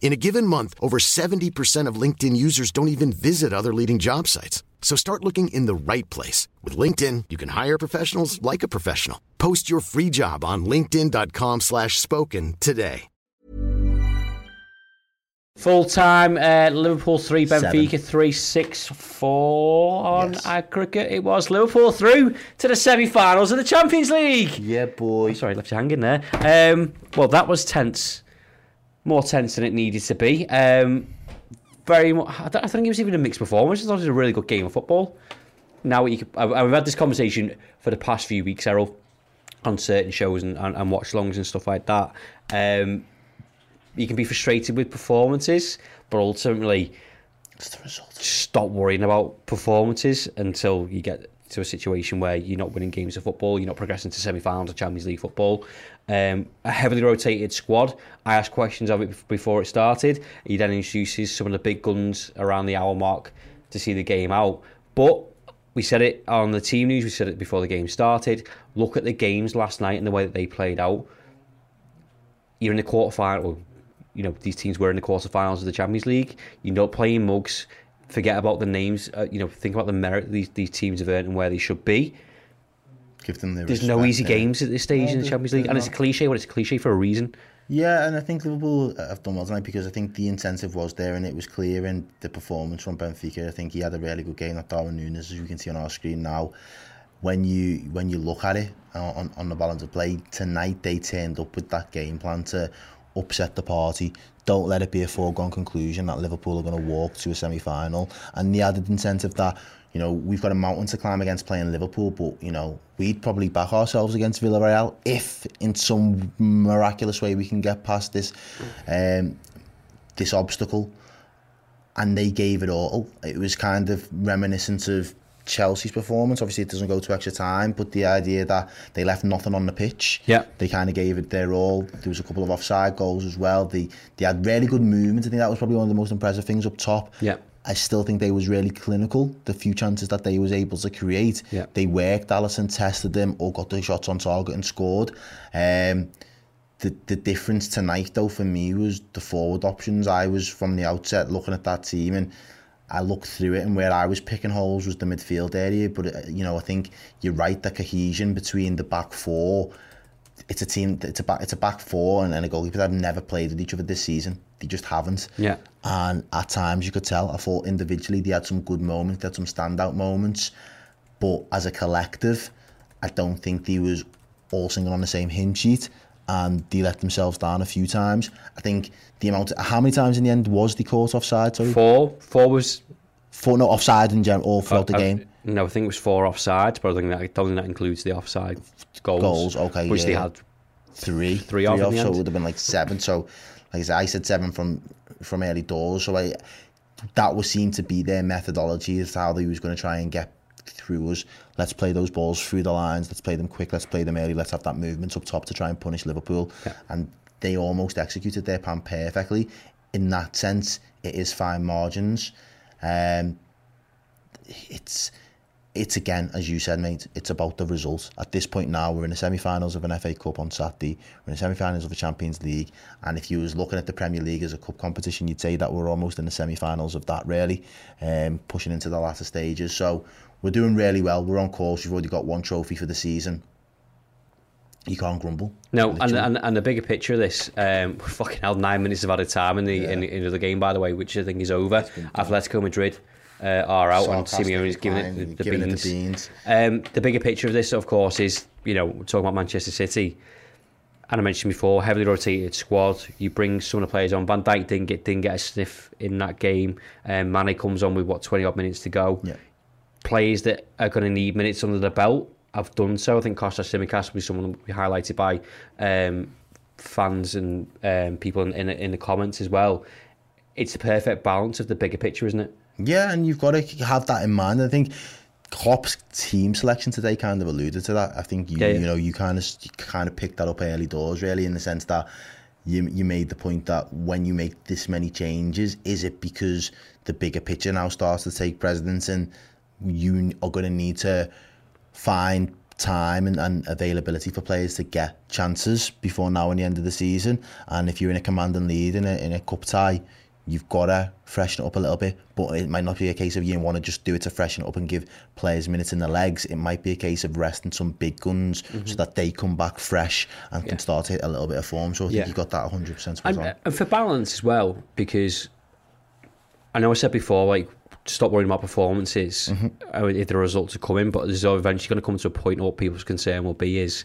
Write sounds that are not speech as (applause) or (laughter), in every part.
In a given month, over 70% of LinkedIn users don't even visit other leading job sites. So start looking in the right place. With LinkedIn, you can hire professionals like a professional. Post your free job on linkedin.com slash spoken today. Full time, uh, Liverpool 3, Benfica 3, 6 4 on Yes. aggregate. It was Liverpool through to the semi finals of the Champions League. Yeah, boy. Sorry, left you hanging there. Um, well, that was tense. More tense than it needed to be. Um, very much. I I think it was even a mixed performance. I thought it was a really good game of football. Now you could, I- I've had this conversation for the past few weeks, Errol, on certain shows and, and, and watch longs and stuff like that. Um, you can be frustrated with performances, but ultimately stop worrying about performances until you get to a situation where you're not winning games of football, you're not progressing to semi-finals of Champions League football. Um, a heavily rotated squad. I asked questions of it before it started. He then introduces some of the big guns around the hour mark to see the game out. But we said it on the team news. We said it before the game started. Look at the games last night and the way that they played out. You're in the quarterfinal. Or you know these teams were in the quarterfinals of the Champions League. You're not playing mugs. Forget about the names. Uh, you know, think about the merit these these teams have earned and where they should be. Give them the There's no easy games at this stage No, in the Champions League, and it's a cliche, but it's a cliche for a reason. Yeah, and I think Liverpool have done well tonight because I think the incentive was there and it was clear in the performance from Benfica. I think he had a really good game at Darwin Nunez, as you can see on our screen now. When you when you look at it on, on the balance of play tonight, they turned up with that game plan to upset the party. Don't let it be a foregone conclusion that Liverpool are going to walk to a semi-final. And the added incentive that you know we've got a mountain to climb against playing Liverpool, but you know we'd probably back ourselves against Villarreal if, in some miraculous way, we can get past this um, this obstacle. And they gave it all. It was kind of reminiscent of Chelsea's performance. Obviously, it doesn't go to extra time, but the idea that they left nothing on the pitch. Yeah. They kind of gave it their all. There was a couple of offside goals as well. They they had really good movement. I think that was probably one of the most impressive things up top. Yeah. I still think they was really clinical. The few chances that they was able to create, Yeah. they worked. Alisson tested them, or got the shots on target and scored. Um, the the difference tonight though for me was the forward options. I was from the outset looking at that team and I looked through it and where I was picking holes was the midfield area. But uh, you know I think you're right. The cohesion between the back four. It's a team. It's a back. It's a back four and, and a goalkeeper that have never played with each other this season. They just haven't. Yeah. And at times you could tell. I thought individually they had some good moments. They had some standout moments. But as a collective, I don't think they was all singing on the same hymn sheet and they let themselves down a few times. I think the amount, how many times in the end was they caught offside? Sorry, Four, four was four, no offside in general, all throughout the uh, game. No, I think it was four offsides, but I think that, I don't think that includes the offside goals. Goals, okay, which they yeah. had. Three, Three off in the so it would have been like seven. So, like I said, I said seven from from early doors, so I that was seen to be their methodology as to how they was going to try and get through us. Let's play those balls through the lines. Let's play them quick. Let's play them early. Let's have that movement up top to try and punish Liverpool. Yeah. And they almost executed their plan perfectly. In that sense, it is fine margins. Um, it's it's again, as you said, mate, it's about the results. At this point now, we're in the semi-finals of an FA Cup on Saturday. We're in the semi-finals of a Champions League. And if you was looking at the Premier League as a cup competition, you'd say that we're almost in the semi-finals of that, really, um, pushing into the latter stages. So we're doing really well. We're on course. We've already got one trophy for the season. You can't grumble. No, and, and and the bigger picture of this, um, we're (laughs) fucking held nine minutes of added time in the in, in the game, by the way, which I think is over. Atletico Madrid uh, are out, and Simeone is giving it the, the giving it beans. the beans. Um, the bigger picture of this, of course, is you know talking about Manchester City. and I mentioned before, heavily rotated squad. You bring some of the players on. Van Dijk didn't get didn't get a sniff in that game. Um, Mane comes on with what twenty odd minutes to go. Yeah. Players that are going to need minutes under the belt have done so. I think Kostas Tsimikas will be someone we highlighted by um, fans and um, people in, in in the comments as well. It's the perfect balance of the bigger picture, isn't it? Yeah, and you've got to have that in mind. I think Klopp's team selection today kind of alluded to that. I think you Yeah, yeah. you know you kind of you kind of picked that up early doors, really, in the sense that you you made the point that when you make this many changes, is it because the bigger picture now starts to take precedence, and you are going to need to find time and, and availability for players to get chances before now and the end of the season. And if you're in a commanding lead in a in a cup tie, you've got to freshen it up a little bit. But it might not be a case of you want to just do it to freshen it up and give players minutes in the legs. It might be a case of resting some big guns so mm-hmm. that they come back fresh and Yeah. can start to hit a little bit of form. So I think Yeah. you've got that 100% And, and uh, for balance as well, because I know I said before, like stop worrying about performances mm-hmm. uh, if the results are coming, but there's eventually going to come to a point where people's concern will be is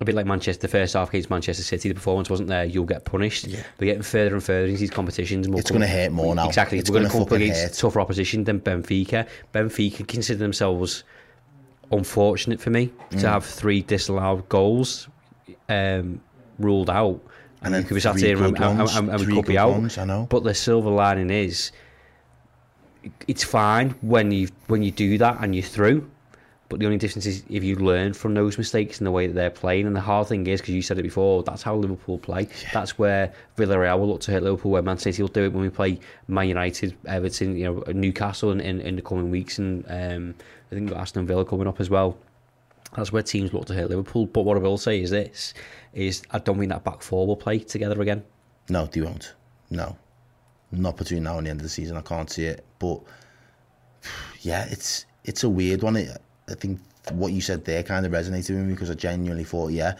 a bit like Manchester, first half against Manchester City, the performance wasn't there, you'll get punished. Yeah. We're getting further and further into these competitions. We'll It's gonna hurt more now. Exactly. It's We're going to come up against hurt. tougher opposition than Benfica. Benfica consider themselves unfortunate for me Mm. to have three disallowed goals um, ruled out. And then could be sat three here and, ones, and, and three could be good out. ones, I know. But the silver lining is, it's fine when you when you do that and you're through. But the only difference is if you learn from those mistakes and the way that they're playing. And the hard thing is, because you said it before, that's how Liverpool play. That's where Villarreal will look to hit Liverpool, where Man City will do it when we play Man United, Everton, you know, Newcastle in, in, in the coming weeks. And um, I think we've got Aston Villa coming up as well. That's where teams look to hit Liverpool. But what I will say is this, is I don't think that back four will play together again. No, they won't. No. Not between now and the end of the season. I can't see it. But (sighs) yeah, it's it's a weird one. It, I think what you said there kind of resonated with me because I genuinely thought, yeah,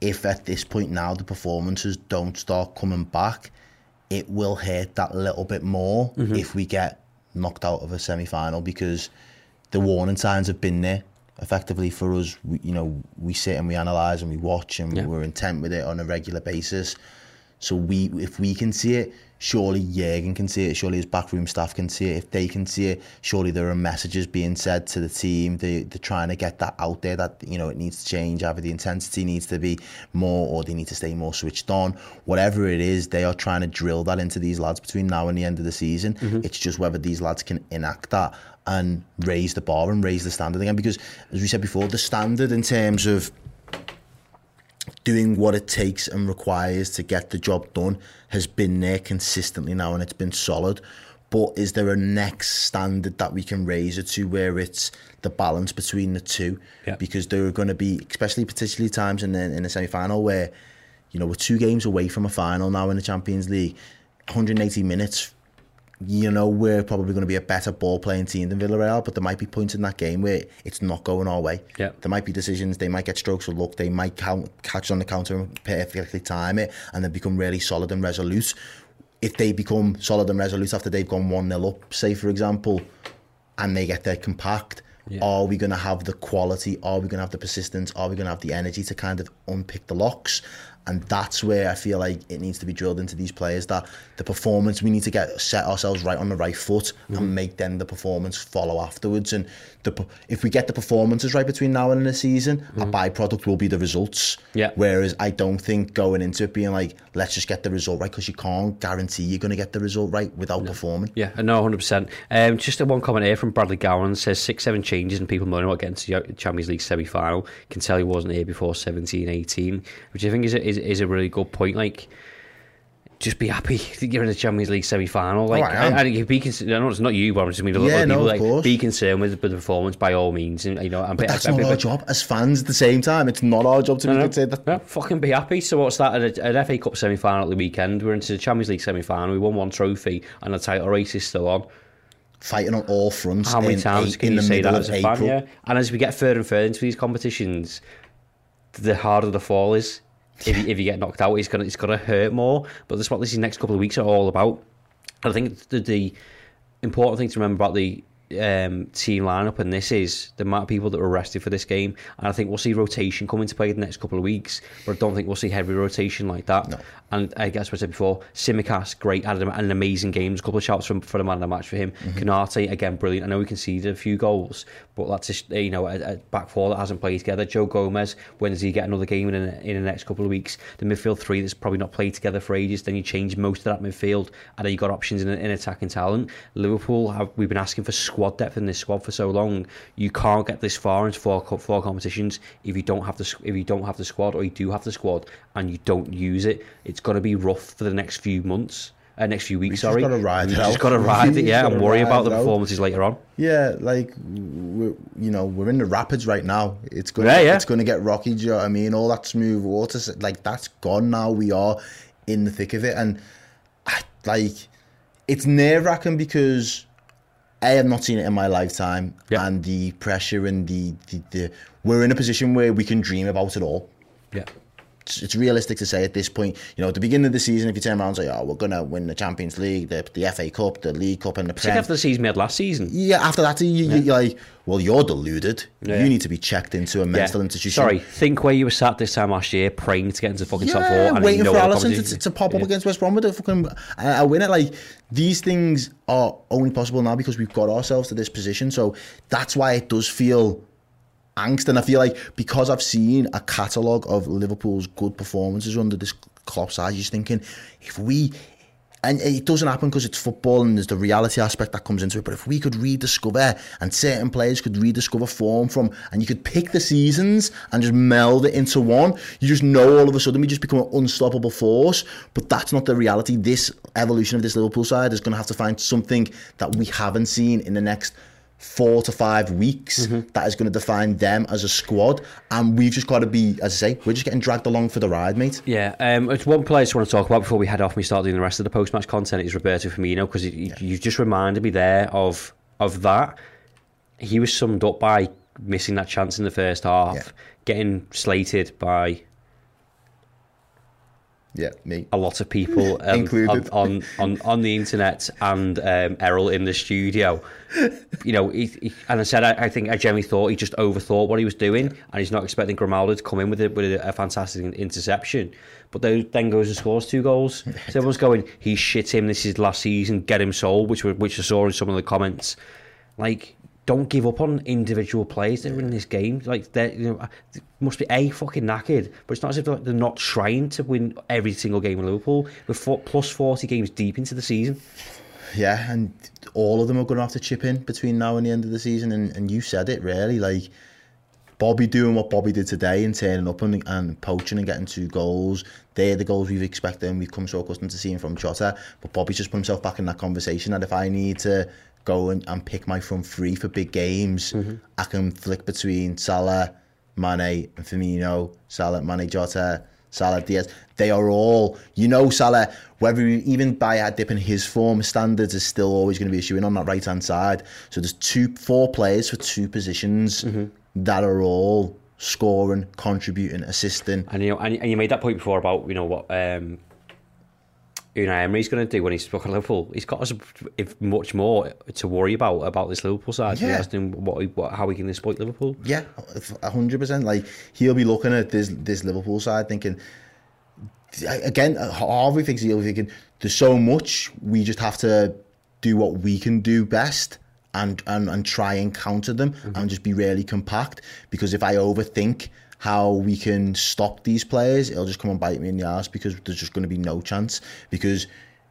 if at this point now the performances don't start coming back, it will hurt that little bit more mm-hmm. if we get knocked out of a semi final because the warning signs have been there effectively for us. We, you know, we sit and we analyse and we watch and Yeah. we're intent with it on a regular basis. So we, if we can see it, surely Jurgen can see it. Surely his backroom staff can see it. If they can see it, surely there are messages being said to the team. They, they're trying to get that out there that you know it needs to change. Either the intensity needs to be more, or they need to stay more switched on. Whatever it is, they are trying to drill that into these lads between now and the end of the season. Mm-hmm. It's just whether these lads can enact that and raise the bar and raise the standard again. Because as we said before, the standard in terms of doing what it takes and requires to get the job done has been there consistently now and it's been solid. But is there a next standard that we can raise it to where it's the balance between the two? Yeah. Because there are going to be, especially particularly times in the, in the semi final where, you know, we're two games away from a final now in the Champions League, 180 minutes. You know, we're probably going to be a better ball playing team than Villarreal, but there might be points in that game where it's not going our way. Yeah. There might be decisions, they might get strokes of luck, they might count, catch on the counter and perfectly time it and then become really solid and resolute. If they become solid and resolute after they've gone 1 0 up, say for example, and they get their compact, Yeah. are we going to have the quality? Are we going to have the persistence? Are we going to have the energy to kind of unpick the locks? And that's where I feel like it needs to be drilled into these players that the performance we need to get set ourselves right on the right foot Mm-hmm. and make then the performance follow afterwards. And the if we get the performances right between now and the season, a byproduct will be the results. Mm-hmm. Yeah. Whereas I don't think going into it being like let's just get the result right because you can't guarantee you're going to get the result right without performing. Yeah, no, hundred percent. Um, just a one comment here from Bradley Gowan says six, seven changes and people moaning about getting to the Champions League semi final. Can tell he wasn't here before 17, 18, which I think is a, is, is a really good point. Like, just be happy that you're in the Champions League semi final. Oh, like, Oh, I am. and, and you be concerned. I know it's not you, but I'm just mean other Yeah, people. no, of like, course. be concerned with, the performance by all means, and you know, and But that's not our job as fans. At the same time, it's not our job to be No, concerned that no, fucking be happy. So what's that? At an FA Cup semi final at the weekend, we're into the Champions League semi final. We won one trophy, and the title race is still on. fighting on all fronts. How many in, times can in you say that as a April. fan? Yeah. And as we get further and further into these competitions, the harder the fall is. If you, if you get knocked out, it's gonna it's gonna hurt more. But that's what these next couple of weeks are all about. I think the, the important thing to remember about the um, team lineup, and this is the amount of people that were arrested for this game. And I think we'll see rotation come into play in the next couple of weeks, but I don't think we'll see heavy rotation like that. No. And I guess what I said before, Tsimikas, great, had an, amazing game. There's a couple of shouts from, for the man of the match for him. Mm-hmm. Konate, again, brilliant. I know he conceded a few goals, but that's just, you know, a, a back four that hasn't played together. Joe Gomez, when does he get another game in, in the next couple of weeks? The midfield three that's probably not played together for ages, then you change most of that midfield, and then you got options in, in attacking talent. Liverpool, have, we've been asking for squad depth in this squad for so long. You can't get this far into four, four competitions if you don't have the if you don't have the squad, or you do have the squad and you don't use it. It's going to be rough for the next few months. Uh, next few weeks, just sorry. gotta ride you it just got to ride it, yeah, (laughs) just and worry about the out. performances later on. Yeah, like we're, you know, we're in the rapids right now. It's gonna, Yeah, yeah. it's gonna get rocky. Do you know what I mean? All that smooth water, like that's gone now. We are in the thick of it, and I, like it's nerve wracking because I have not seen it in my lifetime, Yeah. and the pressure and the, the the we're in a position where we can dream about it all. Yeah. It's, it's realistic to say at this point, you know, at the beginning of the season, if you turn around and say, "Oh, we're gonna win the Champions League, the, the FA Cup, the League Cup, and the It's like after the season we had last season. Yeah, after that, you, you're like, well, you're deluded. Yeah. You need to be checked into a mental institution. Sorry, think where you were sat this time last year, praying to get into the fucking top four, and waiting you know for Alisson to, to pop up Yeah. against West Brom with a fucking a, a winner. Like these things are only possible now because we've got ourselves to this position. So that's why it does feel angst. And I feel like because I've seen a catalogue of Liverpool's good performances under this Klopp side, you're just thinking if we. And it doesn't happen because it's football and there's the reality aspect that comes into it. But if we could rediscover and certain players could rediscover form from, and you could pick the seasons and just meld it into one, you just know all of a sudden we just become an unstoppable force. But that's not the reality. This evolution of this Liverpool side is going to have to find something that we haven't seen in the next four to five weeks that is going to define them as a squad. And we've just got to be, as I say, we're just getting dragged along for the ride, mate. Yeah, um, it's one player I just want to talk about before we head off and we start doing the rest of the post match content is Roberto Firmino because you you've just reminded me there of of that. He was summed up by missing that chance in the first half, Yeah. getting slated by Yeah, me. a lot of people (laughs) um, Included. on, on, on, the internet and um, Errol in the studio. You know, he, he, and I said I, I think I generally thought he just overthought what he was doing, and he's not expecting Grimaldo to come in with a, with a, a fantastic interception. But then, then goes and scores two goals. (laughs) So everyone's going, he shit him. This is last season. Get him sold, which which I saw in some of the comments. Like, don't give up on individual players that are in this game. Like, they you know, uh, they must be a fucking knackered, but it's not as if they're, not trying to win every single game in Liverpool. We're four, plus forty games deep into the season. Yeah, and all of them are going to have to chip in between now and the end of the season. And, and you said it really, like Bobby doing what Bobby did today and turning up and, and poaching and getting two goals. They're the goals we've expected and we've come so accustomed to seeing from Jota. But Bobby's just put himself back in that conversation. And if I need to go and, and pick my front three for big games, I can flick between Salah, Mane, and Firmino. Salah, Mane, Jota. Salah, Diaz, they are all, you know, Salah, whether he- even by a dip in his form standards, is still always going to be shoe on that right hand side. So there's two, four players for two positions that are all scoring, contributing, assisting. And you know, and, and you made that point before about you know what um, Unai Emery's going to do when he's at Liverpool. He's got us if much more to worry about about this Liverpool side. Yeah. Asking what, what how he can exploit Liverpool. Yeah, hundred percent. Like he'll be looking at this this Liverpool side, thinking again. Uh, Harvey thinks he'll be thinking there's so much we just have to do what we can do best. And, and, and try and counter them mm-hmm. and just be really compact because if I overthink how we can stop these players it'll just come and bite me in the ass because there's just going to be no chance because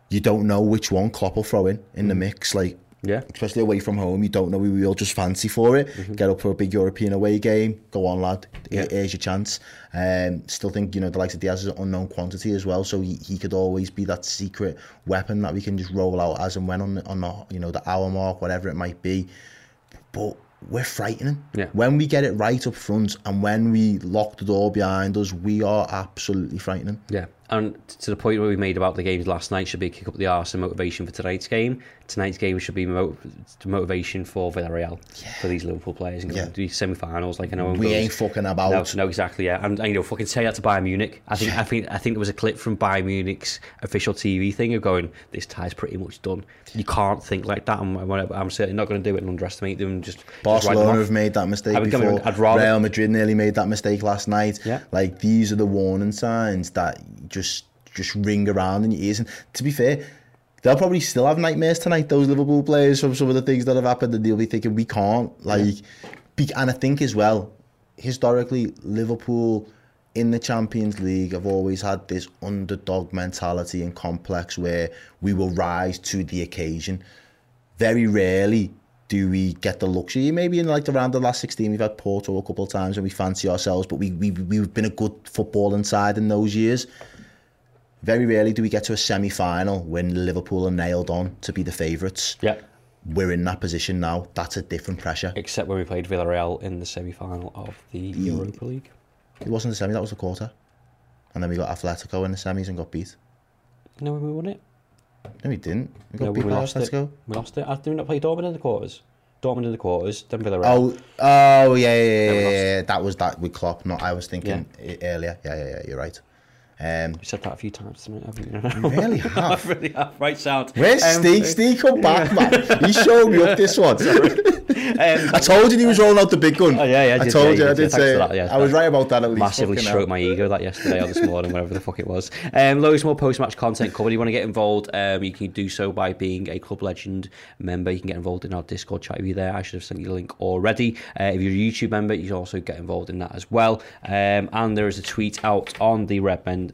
you don't know which one Klopp will throw in in the mix like Yeah. especially away from home. You don't know who we'll just fancy for it. Get up for a big European away game. Go on, lad. Yeah. Here's your chance. Um, still think you know the likes of Diaz is an unknown quantity as well. So he, he could always be that secret weapon that we can just roll out as and when on the, on the you know the hour mark, whatever it might be. But we're frightening. Yeah. When we get it right up front and when we lock the door behind us, we are absolutely frightening. Yeah, and to the point where we made about the games last night should be kick up the arse and motivation for tonight's game. Tonight's game should be mo- motivation for Villarreal for these Liverpool players and Yeah. yeah. these semi-finals. Like I know We ain't fucking about. No, no, exactly. Yeah, and, and you know, fucking say that to Bayern Munich. I think, I think, I think there was a clip from Bayern Munich's official TV thing of going, "This tie's pretty much done." You can't think like that. I'm, I'm, I'm certainly not going to do it and underestimate them. Just just them Barcelona have made that mistake I would before. I'd rather- Real Madrid nearly made that mistake last night. Yeah. Like these are the warning signs that just just ring around in your ears. And to be fair, they'll probably still have nightmares tonight. Those Liverpool players from some of the things that have happened, and they'll be thinking we can't. Like, be, and I think as well, historically, Liverpool in the Champions League have always had this underdog mentality and complex where we will rise to the occasion very rarely do we get the luxury. Maybe in like around the last 16, we've had Porto a couple of times and we fancy ourselves, but we, we, we've been a good footballing side in those years. Very rarely do we get to a semi final when Liverpool are nailed on to be the favourites. Yeah, We're in that position now. That's a different pressure. except when we played Villarreal in the semi-final of the Europa League. It wasn't the semi, that was the quarter. And then we got Atletico in the semis and got beat. No, we won it. No, we didn't. We got No, beat we by lost Atletico. it. We lost it. I did we not play Dortmund in the quarters. Dortmund in the quarters, then Villarreal. Oh, oh yeah, yeah, yeah, yeah, That was that with Klopp. Not I was thinking i- earlier. Yeah, yeah, yeah. You're right. Um, You said that a few times tonight, haven't you? you (laughs) really have. (laughs) I really have. Right sound. Where's Um, Steve? Steve, come back, man. He showed me up this (laughs) one. Um, I told you he was rolling out the big gun. Oh, yeah, yeah, I I did, told yeah, you. you I did, did say. that, yeah, I was right about that at least. massively stroked my ego that yesterday or this morning, whatever the fuck it was. Um, loads more post-match content covered. You want to get involved, um, you can do so by being a Club Legend member. You can get involved in our Discord chat with you there. I should have sent you the link already. Uh, if you're a YouTube member, you can also get involved in that as well. Um, and there is a tweet out on the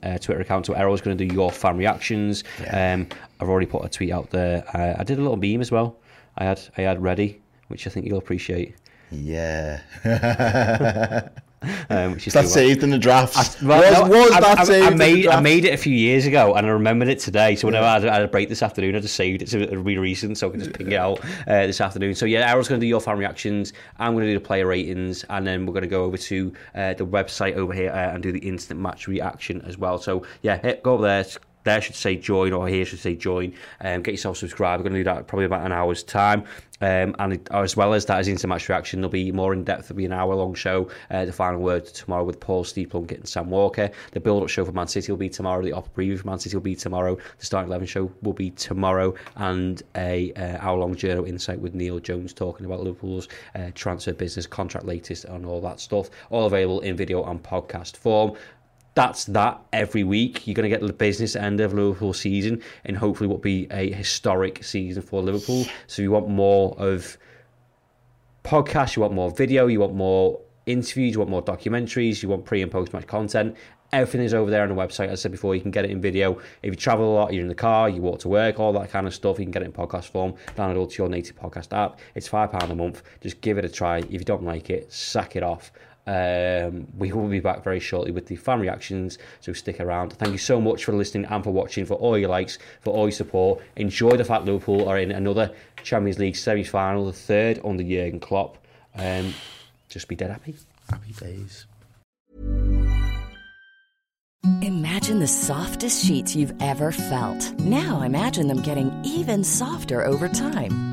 Uh, Twitter account. So Errol's going to do your fan reactions. Um, I've already put a tweet out there. Uh, I did a little meme as well. I had I had ready, which I think you'll appreciate. Yeah. (laughs) (laughs) Um, which is That's too well. saved in the draft. Well, was no, was I, that I, saved I made I made it a few years ago, and I remembered it today. So whenever I, had, I had a break this afternoon, I just saved it it'll be recent, so I can just ping it out uh, this afternoon. So yeah, Errol's going to do your fan reactions. I'm going to do the player ratings, and then we're going to go over to uh, the website over here uh, and do the instant match reaction as well. So yeah, hit, go over there. There should say join, or here should say join. Um, get yourself subscribed. We're going to do that probably about an hour's time. Um, and as well as that, as instant match reaction, there'll be more in depth. There'll be an hour long show. Uh, the final word tomorrow with Paul Steeplunkett and Sam Walker. The build up show for Man City will be tomorrow. The opera preview for Man City will be tomorrow. The starting eleven show will be tomorrow, and a uh, hour long journal insight with Neil Jones talking about Liverpool's uh, transfer business, contract latest, and all that stuff. All available in video and podcast form that's that every week. You're going to get the business end of Liverpool season and hopefully what will be a historic season for Liverpool. So you want more of podcasts, you want more video, you want more interviews, you want more documentaries, you want pre and post match content. Everything is over there on the website. As I said before, you can get it in video. If you travel a lot, you're in the car, you walk to work, all that kind of stuff, you can get it in podcast form. Download it to your native podcast app. It's £5 a month. Just give it a try. If you don't like it, sack it off. Um, we will be back very shortly with the fan reactions, so stick around. Thank you so much for listening and for watching, for all your likes, for all your support. Enjoy the fact Liverpool are in another Champions League semi final, the third under Jurgen Klopp. Um, just be dead happy. Happy days. Imagine the softest sheets you've ever felt. Now imagine them getting even softer over time.